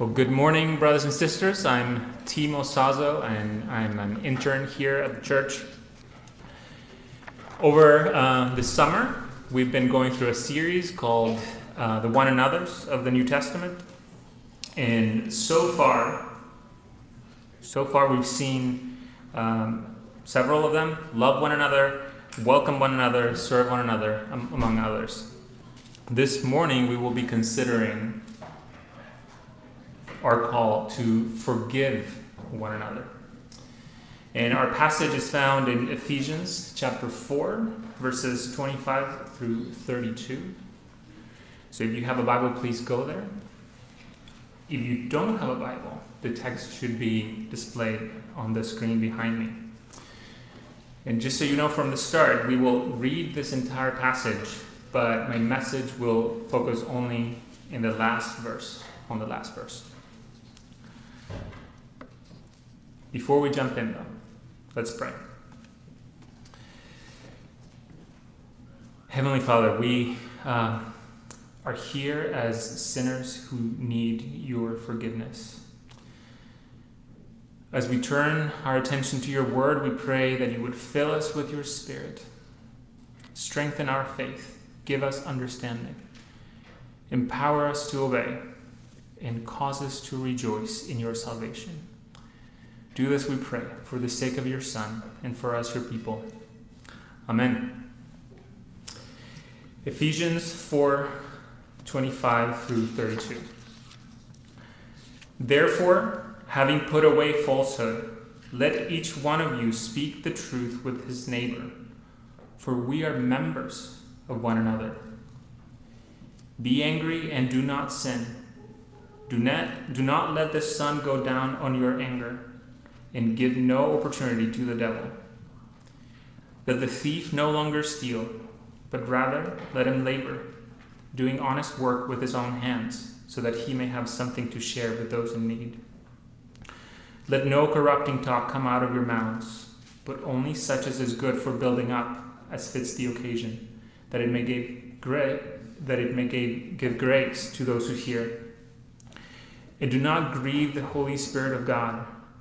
Well, good morning, brothers and sisters. I'm Timo Sazo, and I'm an intern here at the church. Over uh, the summer, we've been going through a series called uh, The One Another's of the New Testament. And so far, so far we've seen um, several of them love one another, welcome one another, serve one another, um, among others. This morning, we will be considering our call to forgive one another. And our passage is found in Ephesians chapter 4, verses 25 through 32. So if you have a Bible, please go there. If you don't have a Bible, the text should be displayed on the screen behind me. And just so you know from the start, we will read this entire passage, but my message will focus only in the last verse, on the last verse. Before we jump in, though, let's pray. Heavenly Father, we uh, are here as sinners who need your forgiveness. As we turn our attention to your word, we pray that you would fill us with your spirit, strengthen our faith, give us understanding, empower us to obey, and cause us to rejoice in your salvation. Do this, we pray, for the sake of your Son and for us, your people. Amen. Ephesians 4 25 through 32. Therefore, having put away falsehood, let each one of you speak the truth with his neighbor, for we are members of one another. Be angry and do not sin. Do not, do not let the sun go down on your anger and give no opportunity to the devil. Let the thief no longer steal, but rather let him labor, doing honest work with his own hands, so that he may have something to share with those in need. Let no corrupting talk come out of your mouths, but only such as is good for building up, as fits the occasion, that it may give grace, that it may give grace to those who hear. And do not grieve the Holy Spirit of God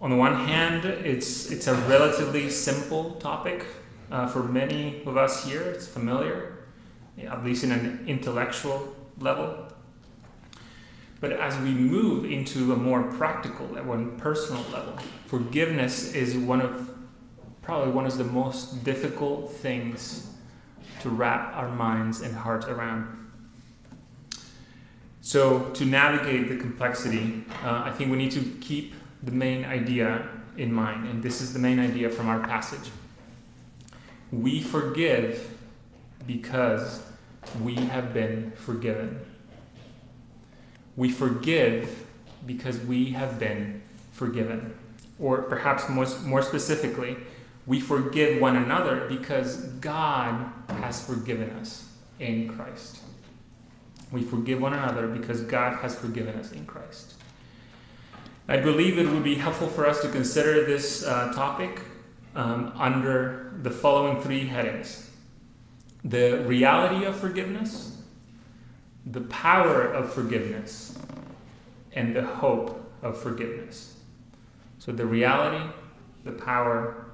on the one hand, it's, it's a relatively simple topic. Uh, for many of us here, it's familiar, at least in an intellectual level. But as we move into a more practical level and personal level, forgiveness is one of probably one of the most difficult things to wrap our minds and hearts around. So, to navigate the complexity, uh, I think we need to keep the main idea in mind, and this is the main idea from our passage. We forgive because we have been forgiven. We forgive because we have been forgiven. Or perhaps more, more specifically, we forgive one another because God has forgiven us in Christ. We forgive one another because God has forgiven us in Christ. I believe it would be helpful for us to consider this uh, topic um, under the following three headings the reality of forgiveness, the power of forgiveness, and the hope of forgiveness. So, the reality, the power,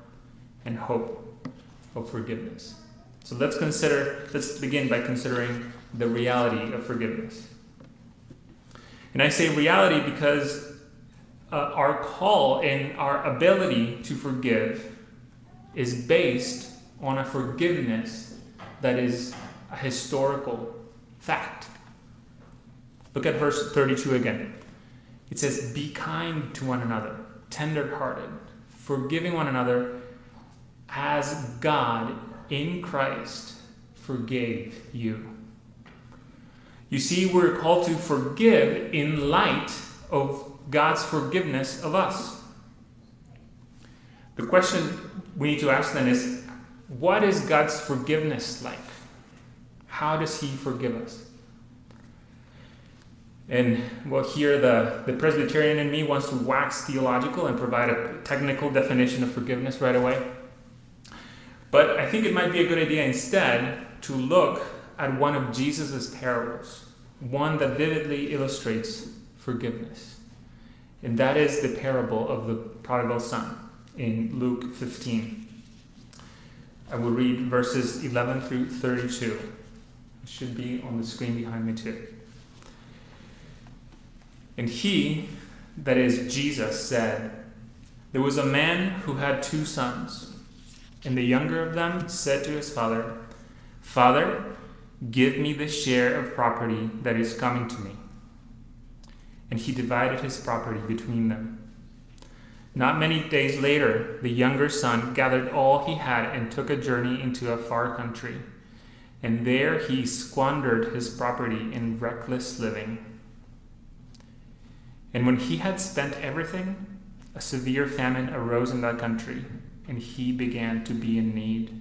and hope of forgiveness. So, let's consider, let's begin by considering the reality of forgiveness. And I say reality because uh, our call and our ability to forgive is based on a forgiveness that is a historical fact. Look at verse 32 again. It says, Be kind to one another, tender hearted, forgiving one another as God in Christ forgave you. You see, we're called to forgive in light of God's forgiveness of us. The question we need to ask then is what is God's forgiveness like? How does He forgive us? And well, here the, the Presbyterian in me wants to wax theological and provide a technical definition of forgiveness right away. But I think it might be a good idea instead to look at one of Jesus' parables, one that vividly illustrates forgiveness. And that is the parable of the prodigal son in Luke 15. I will read verses 11 through 32. It should be on the screen behind me, too. And he, that is Jesus, said, There was a man who had two sons. And the younger of them said to his father, Father, give me the share of property that is coming to me. And he divided his property between them. Not many days later, the younger son gathered all he had and took a journey into a far country. And there he squandered his property in reckless living. And when he had spent everything, a severe famine arose in that country, and he began to be in need.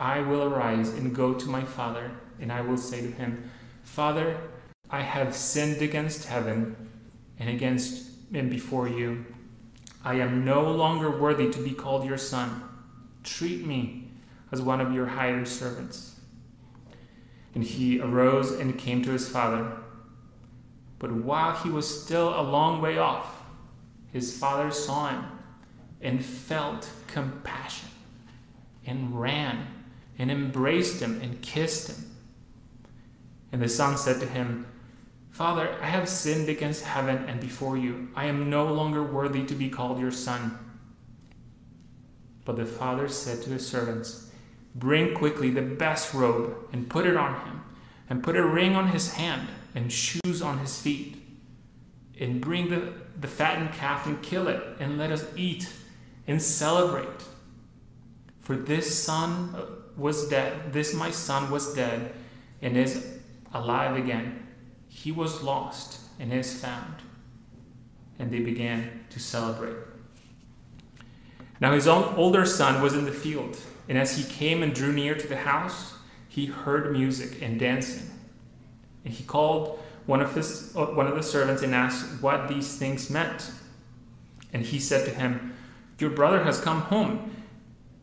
I will arise and go to my father, and I will say to him, Father, I have sinned against heaven and against and before you. I am no longer worthy to be called your son. Treat me as one of your hired servants. And he arose and came to his father. But while he was still a long way off, his father saw him and felt compassion and ran and embraced him and kissed him. And the son said to him, Father, I have sinned against heaven and before you. I am no longer worthy to be called your son. But the father said to his servants, Bring quickly the best robe and put it on him, and put a ring on his hand and shoes on his feet. And bring the, the fattened calf and kill it, and let us eat and celebrate. For this son was dead, this my son was dead, and is alive again. He was lost and is found. And they began to celebrate. Now his own older son was in the field, and as he came and drew near to the house, he heard music and dancing. And he called one of, his, one of the servants and asked what these things meant. And he said to him, Your brother has come home,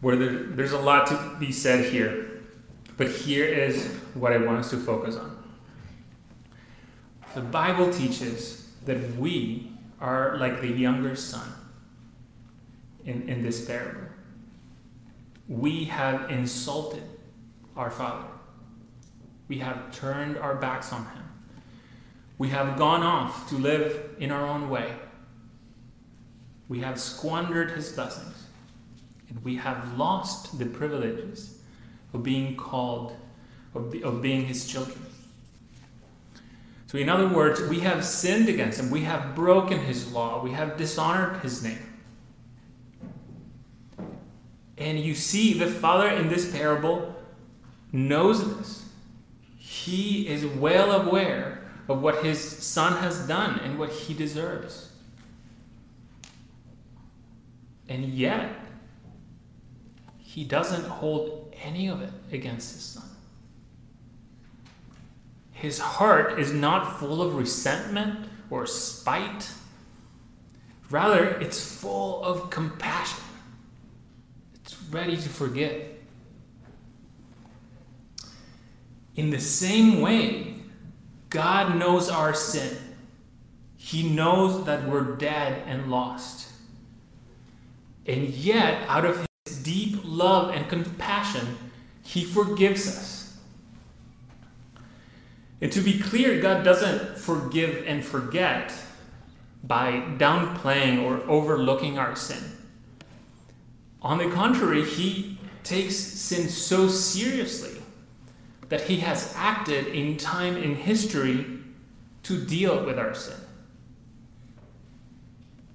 Where there, there's a lot to be said here, but here is what I want us to focus on. The Bible teaches that we are like the younger son in, in this parable we have insulted our Father. We have turned our backs on Him. We have gone off to live in our own way. We have squandered His blessings. And we have lost the privileges of being called, of, be, of being His children. So, in other words, we have sinned against him, we have broken his law, we have dishonored his name. And you see, the father in this parable knows this. He is well aware of what his son has done and what he deserves. And yet, he doesn't hold any of it against his son. His heart is not full of resentment or spite. Rather, it's full of compassion. It's ready to forgive. In the same way, God knows our sin. He knows that we're dead and lost. And yet, out of deep love and compassion, he forgives us. And to be clear, God doesn't forgive and forget by downplaying or overlooking our sin. On the contrary, he takes sin so seriously that he has acted in time in history to deal with our sin.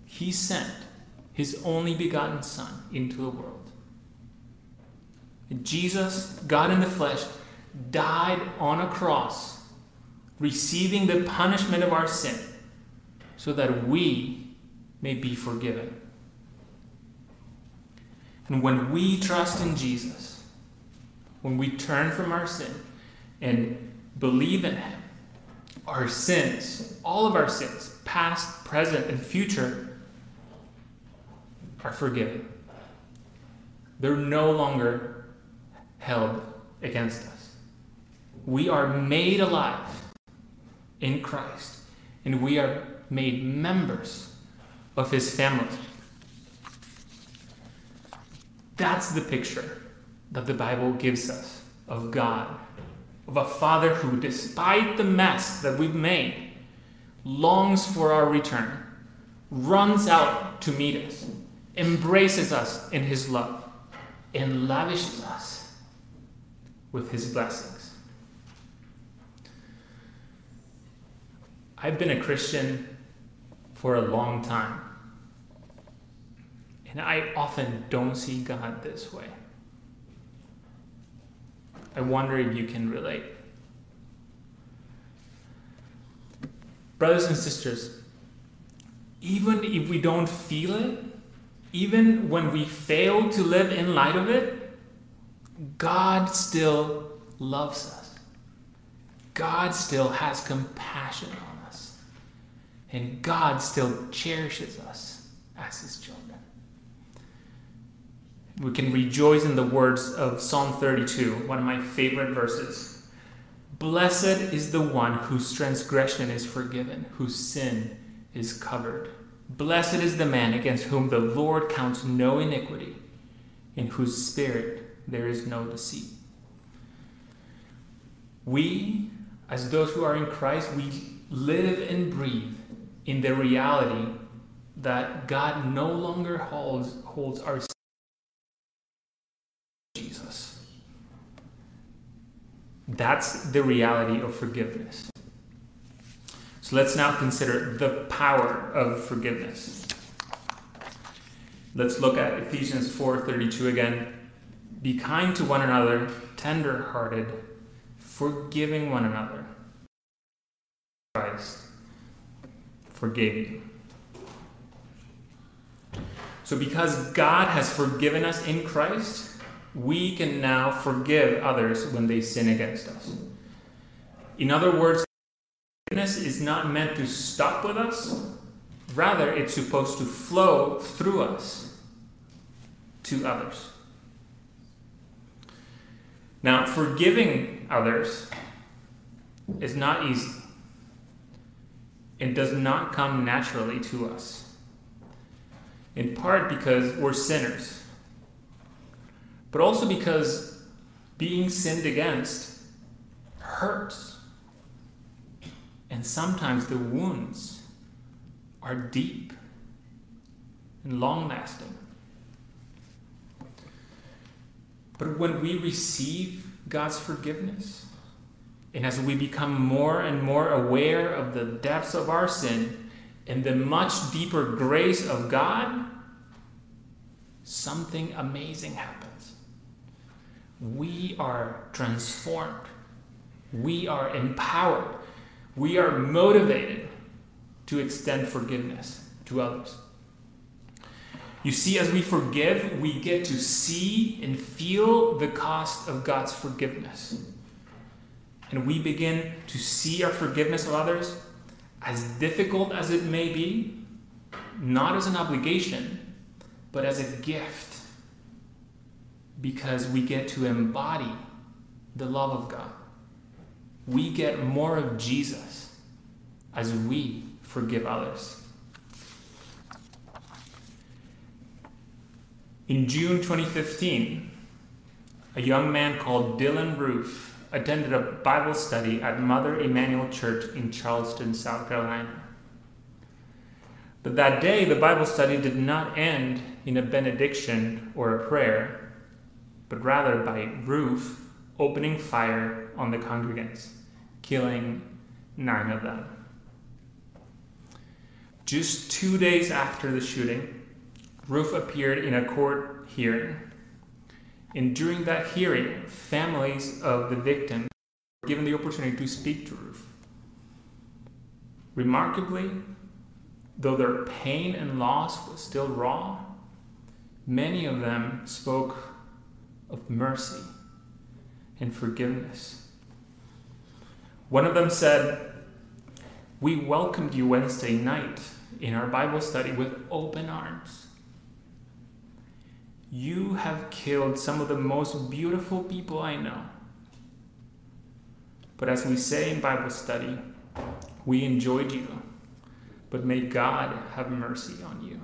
He sent his only begotten Son into the world. Jesus, God in the flesh, died on a cross, receiving the punishment of our sin, so that we may be forgiven. And when we trust in Jesus, when we turn from our sin and believe in Him, our sins, all of our sins, past, present, and future, are forgiven. They're no longer held against us. We are made alive in Christ, and we are made members of His family. That's the picture that the Bible gives us of God, of a Father who, despite the mess that we've made, longs for our return, runs out to meet us, embraces us in His love, and lavishes us with His blessings. I've been a Christian for a long time. And I often don't see God this way. I wonder if you can relate. Brothers and sisters, even if we don't feel it, even when we fail to live in light of it, God still loves us. God still has compassion on us. And God still cherishes us as his children we can rejoice in the words of Psalm 32, one of my favorite verses. Blessed is the one whose transgression is forgiven, whose sin is covered. Blessed is the man against whom the Lord counts no iniquity, in whose spirit there is no deceit. We, as those who are in Christ, we live and breathe in the reality that God no longer holds, holds our Jesus. That's the reality of forgiveness. So let's now consider the power of forgiveness. Let's look at Ephesians 4:32 again. Be kind to one another, tender-hearted, forgiving one another. Christ forgave you. So because God has forgiven us in Christ, we can now forgive others when they sin against us. In other words, forgiveness is not meant to stop with us, rather, it's supposed to flow through us to others. Now, forgiving others is not easy. It does not come naturally to us. In part because we're sinners but also because being sinned against hurts. And sometimes the wounds are deep and long lasting. But when we receive God's forgiveness, and as we become more and more aware of the depths of our sin and the much deeper grace of God, something amazing happens. We are transformed, we are empowered, we are motivated to extend forgiveness to others. You see, as we forgive, we get to see and feel the cost of God's forgiveness. And we begin to see our forgiveness of others, as difficult as it may be, not as an obligation, but as a gift. Because we get to embody the love of God. We get more of Jesus as we forgive others. In June 2015, a young man called Dylann Roof attended a Bible study at Mother Emanuel Church in Charleston, South Carolina. But that day, the Bible study did not end in a benediction or a prayer, but rather by Roof opening fire on the congregants, killing nine of them. Just two days after the shooting, Roof appeared in a court hearing. And during that hearing, families of the victims were given the opportunity to speak to Roof. Remarkably, though their pain and loss was still raw, many of them spoke of mercy and forgiveness. One of them said, We welcomed you Wednesday night in our Bible study with open arms. You have killed some of the most beautiful people I know. But as we say in Bible study, we enjoyed you, but may God have mercy on you.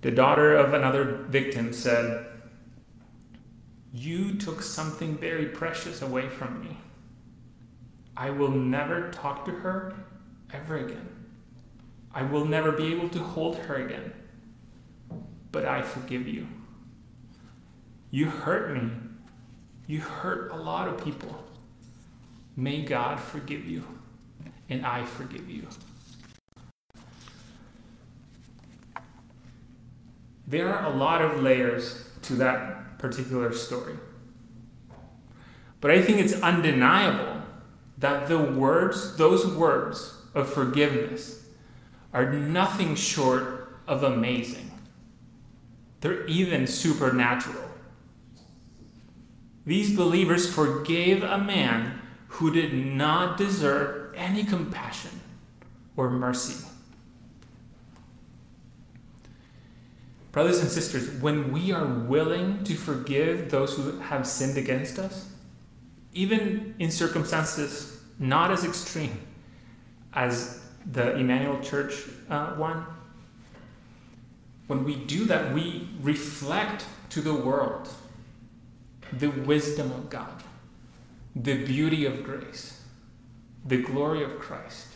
The daughter of another victim said, You took something very precious away from me. I will never talk to her ever again. I will never be able to hold her again but I forgive you. You hurt me. You hurt a lot of people. May God forgive you, and I forgive you. There are a lot of layers to that particular story. But I think it's undeniable that the words, those words of forgiveness, are nothing short of amazing. They're even supernatural. These believers forgave a man who did not deserve any compassion or mercy. Brothers and sisters, when we are willing to forgive those who have sinned against us, even in circumstances not as extreme as the Emanuel Church uh, one, when we do that, we reflect to the world the wisdom of God, the beauty of grace, the glory of Christ.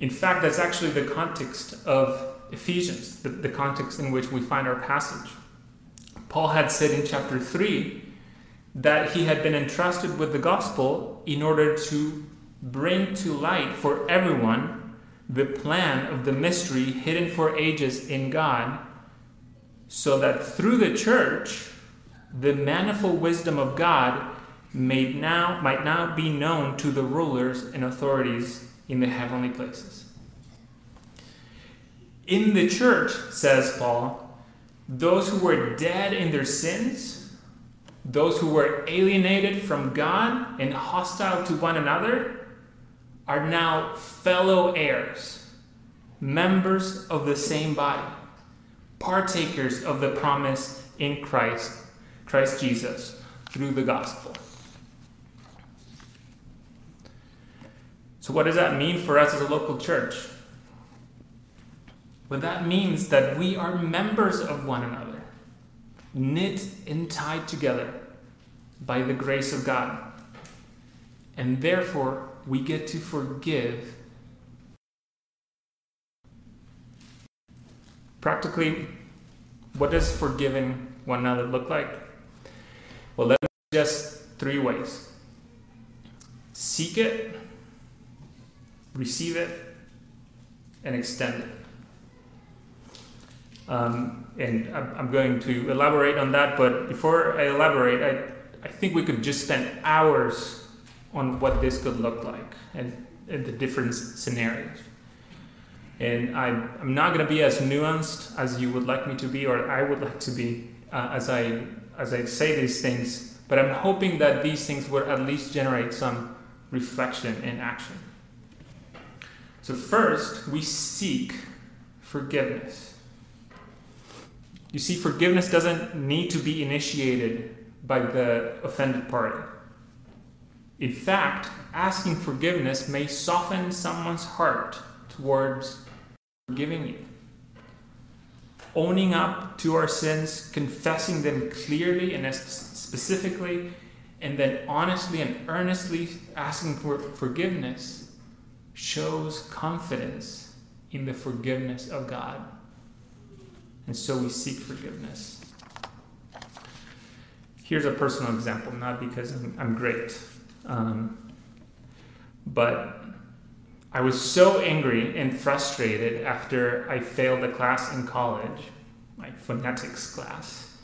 In fact, that's actually the context of Ephesians, the, the context in which we find our passage. Paul had said in chapter 3 that he had been entrusted with the gospel in order to bring to light for everyone the plan of the mystery hidden for ages in God, so that through the church, the manifold wisdom of God may now, might now be known to the rulers and authorities in the heavenly places. In the church, says Paul, those who were dead in their sins, those who were alienated from God and hostile to one another, are now fellow heirs, members of the same body, partakers of the promise in Christ, Christ Jesus, through the gospel. So, what does that mean for us as a local church? Well, that means that we are members of one another, knit and tied together by the grace of God. And therefore, we get to forgive. Practically, what does forgiving one another look like? Well, let me just three ways seek it, receive it, and extend it. Um, and I'm going to elaborate on that, but before I elaborate, I, I think we could just spend hours on what this could look like and, and the different scenarios. And I, I'm not going to be as nuanced as you would like me to be, or I would like to be, uh, as I as I say these things. But I'm hoping that these things will at least generate some reflection and action. So first, we seek forgiveness. You see, forgiveness doesn't need to be initiated by the offended party. In fact, asking forgiveness may soften someone's heart towards forgiving you. Owning up to our sins, confessing them clearly and specifically, and then honestly and earnestly asking for forgiveness shows confidence in the forgiveness of God. And so we seek forgiveness. Here's a personal example, not because I'm, I'm great, um, but I was so angry and frustrated after I failed a class in college, my phonetics class,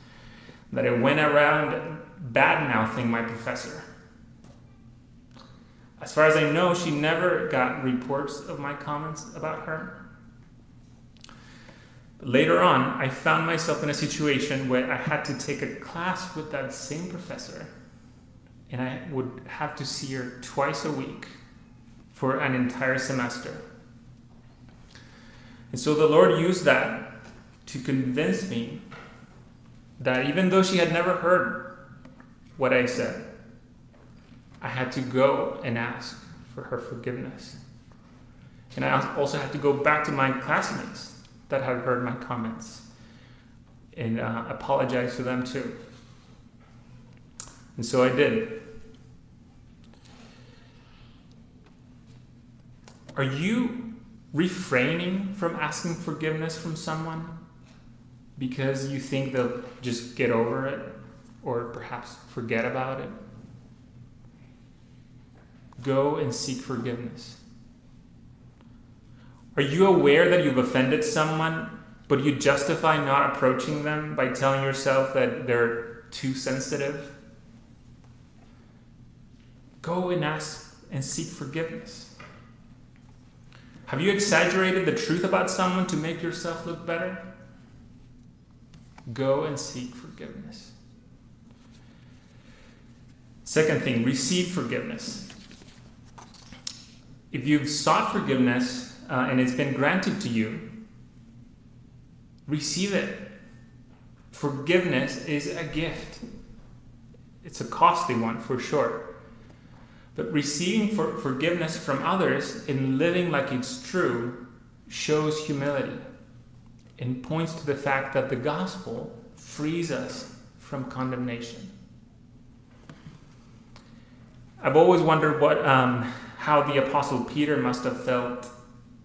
that I went around bad mouthing my professor. As far as I know, she never got reports of my comments about her. Later on, I found myself in a situation where I had to take a class with that same professor, and I would have to see her twice a week for an entire semester. And so the Lord used that to convince me that even though she had never heard what I said, I had to go and ask for her forgiveness. And I also had to go back to my classmates that had heard my comments and uh, apologize to them too. And so I did. Are you refraining from asking forgiveness from someone because you think they'll just get over it or perhaps forget about it? Go and seek forgiveness. Are you aware that you've offended someone, but you justify not approaching them by telling yourself that they're too sensitive? Go and ask and seek forgiveness. Have you exaggerated the truth about someone to make yourself look better? Go and seek forgiveness. Second thing, receive forgiveness. If you've sought forgiveness uh, and it's been granted to you, receive it. Forgiveness is a gift. It's a costly one for sure. But receiving for forgiveness from others and living like it's true shows humility and points to the fact that the gospel frees us from condemnation. I've always wondered what, um, how the Apostle Peter must have felt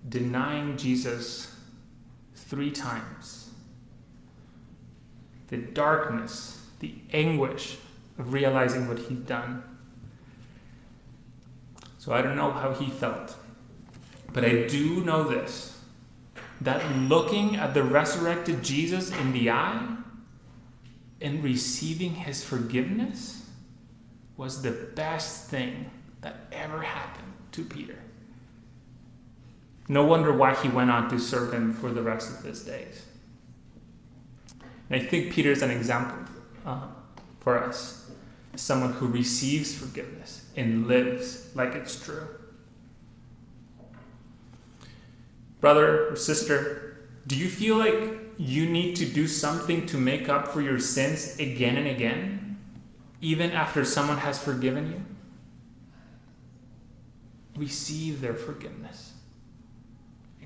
denying Jesus three times. The darkness, the anguish of realizing what he'd done. So I don't know how he felt. But I do know this that looking at the resurrected Jesus in the eye and receiving his forgiveness was the best thing that ever happened to Peter. No wonder why he went on to serve him for the rest of his days. And I think Peter is an example uh, for us someone who receives forgiveness and lives like it's true. Brother or sister, do you feel like you need to do something to make up for your sins again and again, even after someone has forgiven you? Receive their forgiveness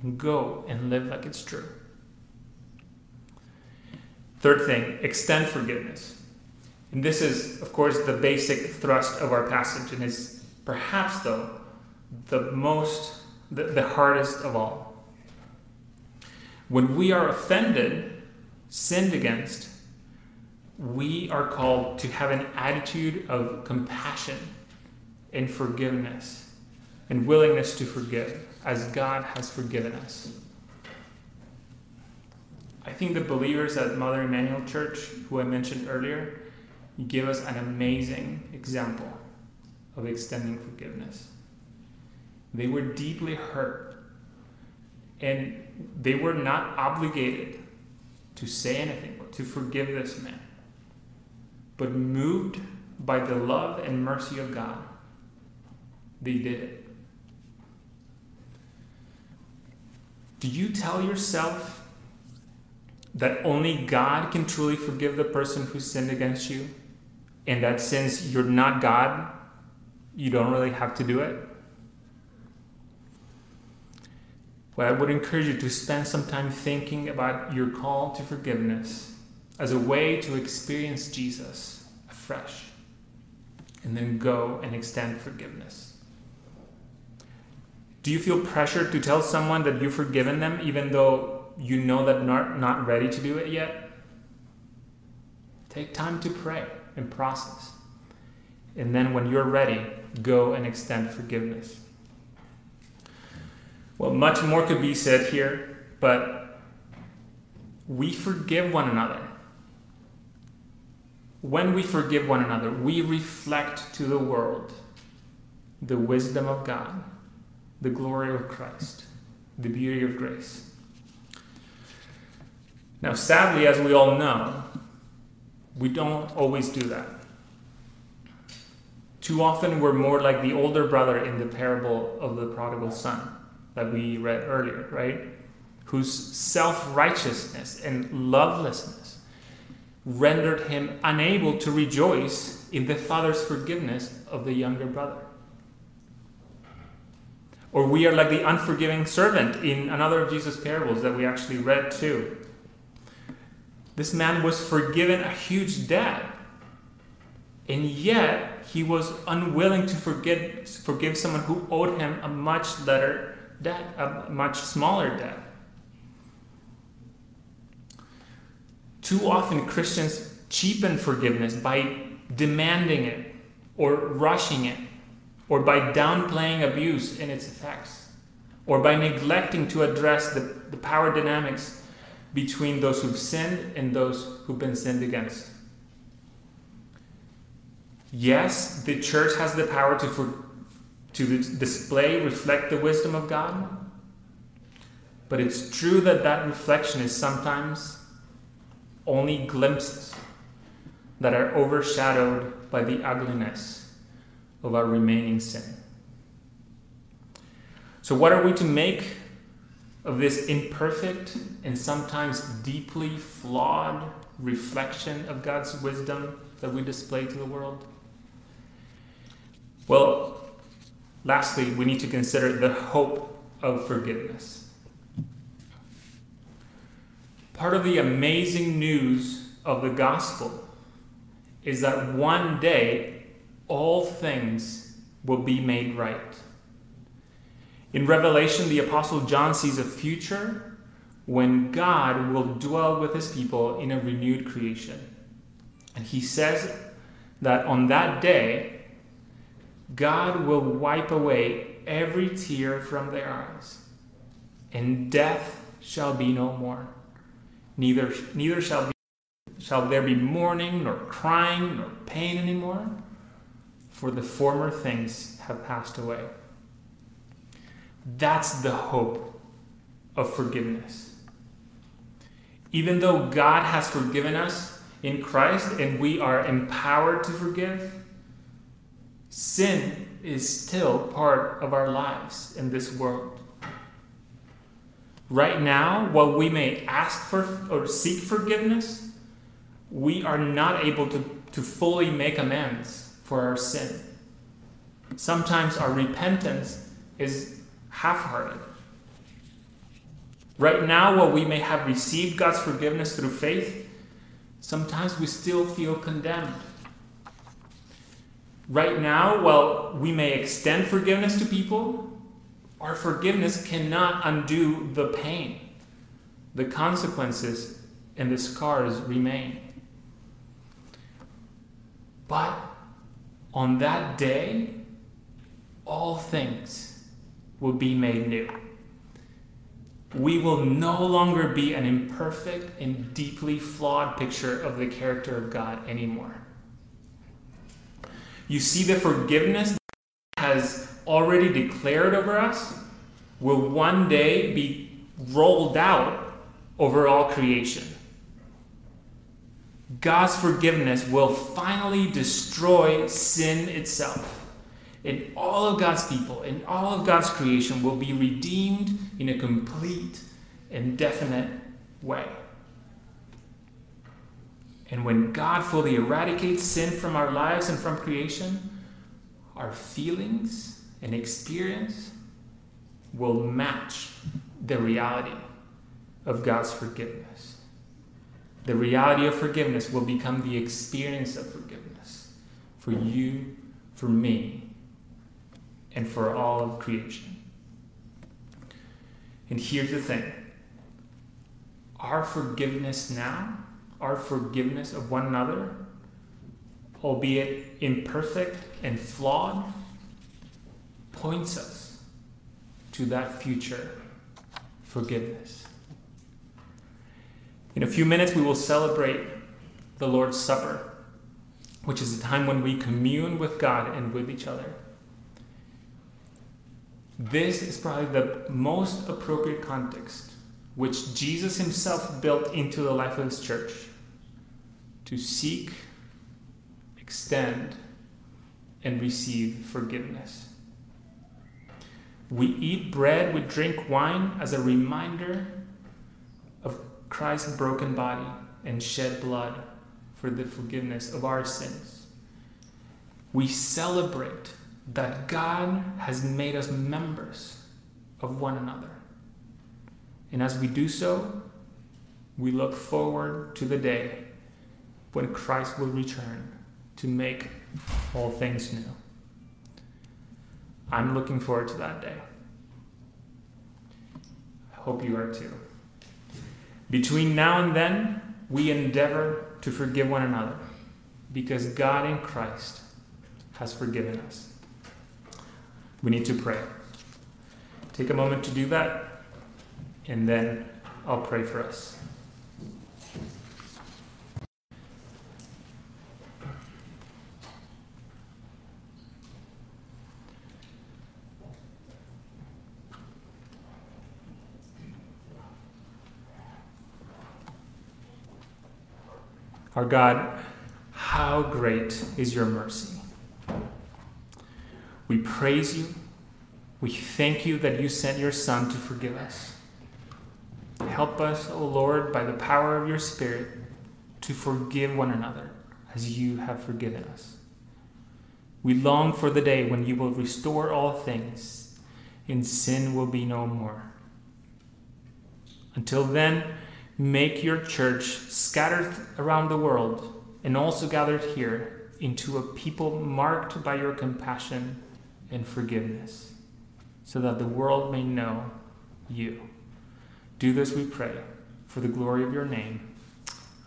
and go and live like it's true. Third thing, extend forgiveness. And this is, of course, the basic thrust of our passage, and is perhaps, though, the most, the, the hardest of all. When we are offended, sinned against, we are called to have an attitude of compassion and forgiveness and willingness to forgive as God has forgiven us. I think the believers at Mother Emanuel Church, who I mentioned earlier, give us an amazing example of extending forgiveness. They were deeply hurt, and they were not obligated to say anything or to forgive this man. But moved by the love and mercy of God, they did it. Do you tell yourself that only God can truly forgive the person who sinned against you? And that since you're not God, you don't really have to do it? Well, I would encourage you to spend some time thinking about your call to forgiveness as a way to experience Jesus afresh and then go and extend forgiveness. Do you feel pressured to tell someone that you've forgiven them even though you know that not not ready to do it yet? Take time to pray and process. And then when you're ready, go and extend forgiveness. Well, much more could be said here, but we forgive one another. When we forgive one another, we reflect to the world the wisdom of God, the glory of Christ, the beauty of grace. Now, sadly, as we all know, we don't always do that. Too often, we're more like the older brother in the parable of the prodigal son that we read earlier, right? Whose self righteousness and lovelessness rendered him unable to rejoice in the father's forgiveness of the younger brother. Or we are like the unforgiving servant in another of Jesus' parables that we actually read too. This man was forgiven a huge debt, and yet he was unwilling to forgive, forgive someone who owed him a much better debt, a much smaller debt. Too often Christians cheapen forgiveness by demanding it or rushing it or by downplaying abuse and its effects or by neglecting to address the, the power dynamics between those who've sinned and those who've been sinned against. Yes, the church has the power to, for, to display, reflect the wisdom of God. But it's true that that reflection is sometimes only glimpses that are overshadowed by the ugliness of our remaining sin. So, what are we to make of this imperfect and sometimes deeply flawed reflection of God's wisdom that we display to the world? Well, Lastly, we need to consider the hope of forgiveness. Part of the amazing news of the gospel is that one day all things will be made right. In Revelation, the Apostle John sees a future when God will dwell with his people in a renewed creation. And he says that on that day, God will wipe away every tear from their eyes, and death shall be no more. Neither, neither shall, be, shall there be mourning, nor crying, nor pain anymore, for the former things have passed away. That's the hope of forgiveness. Even though God has forgiven us in Christ and we are empowered to forgive, sin is still part of our lives in this world. Right now, while we may ask for or seek forgiveness, we are not able to, to fully make amends for our sin. Sometimes our repentance is half hearted. Right now, while we may have received God's forgiveness through faith, sometimes we still feel condemned Right now, while we may extend forgiveness to people, our forgiveness cannot undo the pain. The consequences and the scars remain. But on that day, all things will be made new. We will no longer be an imperfect and deeply flawed picture of the character of God anymore. You see, the forgiveness that has already declared over us will one day be rolled out over all creation. God's forgiveness will finally destroy sin itself. And all of God's people and all of God's creation will be redeemed in a complete and definite way. And when God fully eradicates sin from our lives and from creation, our feelings and experience will match the reality of God's forgiveness. The reality of forgiveness will become the experience of forgiveness for you, for me, and for all of creation. And here's the thing our forgiveness now, our forgiveness of one another, albeit imperfect and flawed, points us to that future forgiveness. In a few minutes, we will celebrate the Lord's Supper, which is a time when we commune with God and with each other. This is probably the most appropriate context which Jesus himself built into the life of his church to seek, extend, and receive forgiveness. We eat bread, we drink wine as a reminder of Christ's broken body and shed blood for the forgiveness of our sins. We celebrate that God has made us members of one another. And as we do so, we look forward to the day when Christ will return to make all things new. I'm looking forward to that day. I hope you are too. Between now and then, we endeavor to forgive one another because God in Christ has forgiven us. We need to pray. Take a moment to do that, and then I'll pray for us. Our God, how great is your mercy. We praise you. We thank you that you sent your Son to forgive us. Help us, O Lord, by the power of your Spirit, to forgive one another as you have forgiven us. We long for the day when you will restore all things and sin will be no more. Until then, make your church scattered around the world and also gathered here into a people marked by your compassion and forgiveness, so that the world may know you. Do this, we pray, for the glory of your name.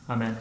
Amen.